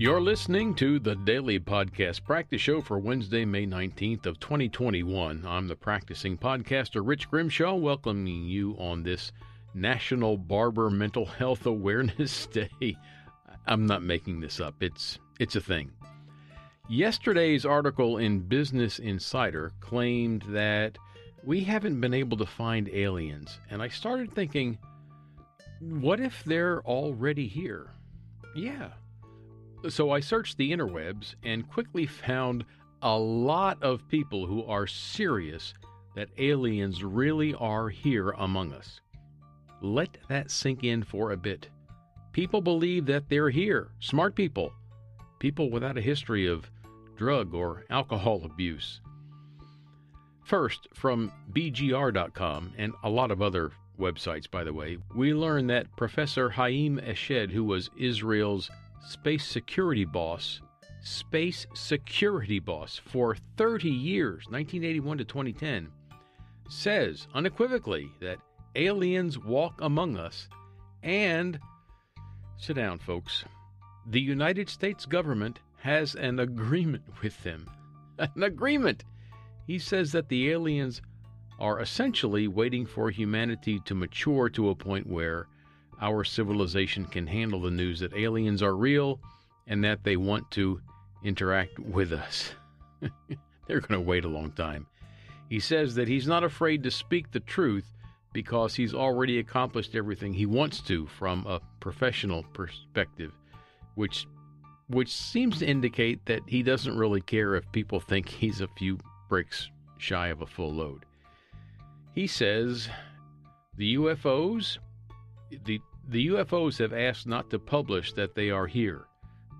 You're listening to the Daily Podcast Practice Show for Wednesday, May 19th of 2021. I'm the practicing podcaster Rich Grimshaw, welcoming you on this National Barber Mental Health Awareness Day. I'm not making this up. It's it's a thing. Yesterday's article in Business Insider claimed that we haven't been able to find aliens, and I started thinking, what if they're already here? Yeah, so I searched the interwebs and quickly found a lot of people who are serious that aliens really are here among us. Let that sink in for a bit. People believe that they're here, smart people, people without a history of drug or alcohol abuse. First, from BGR.com and a lot of other websites, by the way, we learn that Professor Haim Eshed, who was Israel's space security boss, space security boss for 30 years, 1981 to 2010, says unequivocally that aliens walk among us and sit down, folks. The United States government has an agreement with them. An agreement. He says that the aliens are essentially waiting for humanity to mature to a point where our civilization can handle the news that aliens are real and that they want to interact with us. They're going to wait a long time. He says that he's not afraid to speak the truth because he's already accomplished everything he wants to from a professional perspective, which which seems to indicate that he doesn't really care if people think he's a few bricks shy of a full load. He says the UFOs the the UFOs have asked not to publish that they are here,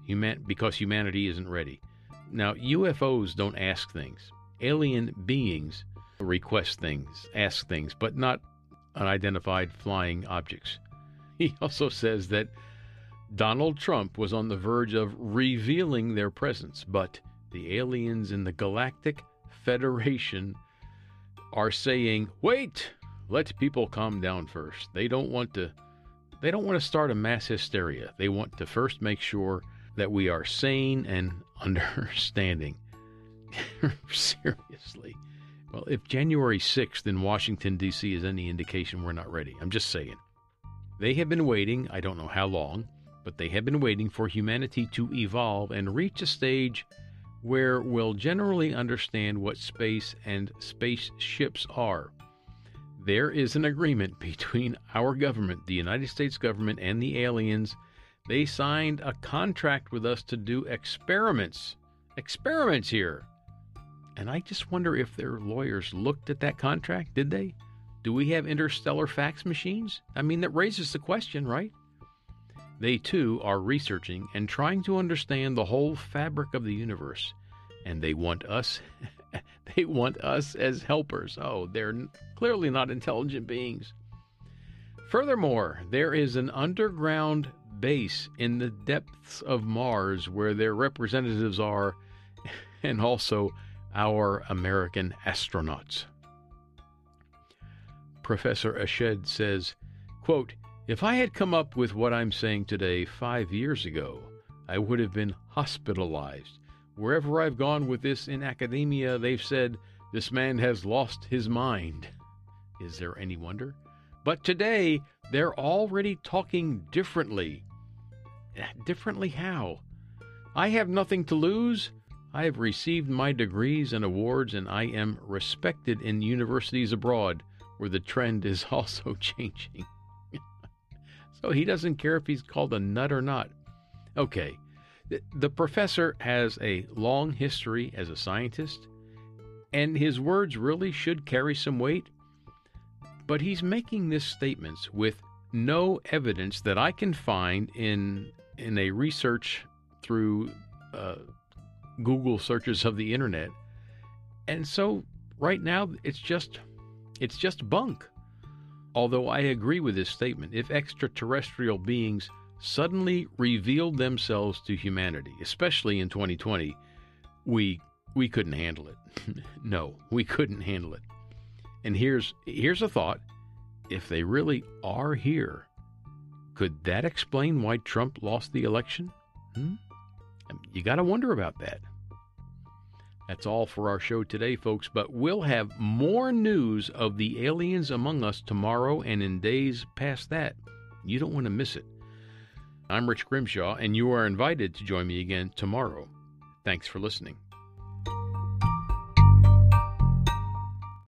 human, because humanity isn't ready. Now, UFOs don't ask things. Alien beings request things, ask things, but not unidentified flying objects. He also says that Donald Trump was on the verge of revealing their presence, but the aliens in the Galactic Federation are saying, wait, let people calm down first. They don't want to they don't want to start a mass hysteria. They want to first make sure that we are sane and understanding. Seriously. Well, if January 6th in Washington, D.C. is any indication, we're not ready. I'm just saying. They have been waiting, I don't know how long, but they have been waiting for humanity to evolve and reach a stage where we'll generally understand what space and spaceships are there is an agreement between our government, the United States government, and the aliens. They signed a contract with us to do experiments. Experiments here. And I just wonder if their lawyers looked at that contract. Did they? Do we have interstellar fax machines? I mean, that raises the question, right? They too are researching and trying to understand the whole fabric of the universe. And they want us they want us as helpers. Oh, they're clearly not intelligent beings. Furthermore, there is an underground base in the depths of Mars where their representatives are, and also our American astronauts. Professor Eshed says, quote, If I had come up with what I'm saying today five years ago, I would have been hospitalized Wherever I've gone with this in academia, they've said, this man has lost his mind. Is there any wonder? But today, they're already talking differently. Eh, differently how? I have nothing to lose. I have received my degrees and awards, and I am respected in universities abroad, where the trend is also changing. so he doesn't care if he's called a nut or not. Okay, the professor has a long history as a scientist, and his words really should carry some weight. But he's making this statement with no evidence that I can find in in a research through uh, Google searches of the internet, and so right now it's just it's just bunk. Although I agree with this statement, if extraterrestrial beings suddenly revealed themselves to humanity, especially in 2020, we we couldn't handle it. no, we couldn't handle it. And here's here's a thought. If they really are here, could that explain why Trump lost the election? Hmm? Um, you got to wonder about that. That's all for our show today, folks, but we'll have more news of the aliens among us tomorrow and in days past that. You don't want to miss it. I'm Rich Grimshaw, and you are invited to join me again tomorrow. Thanks for listening.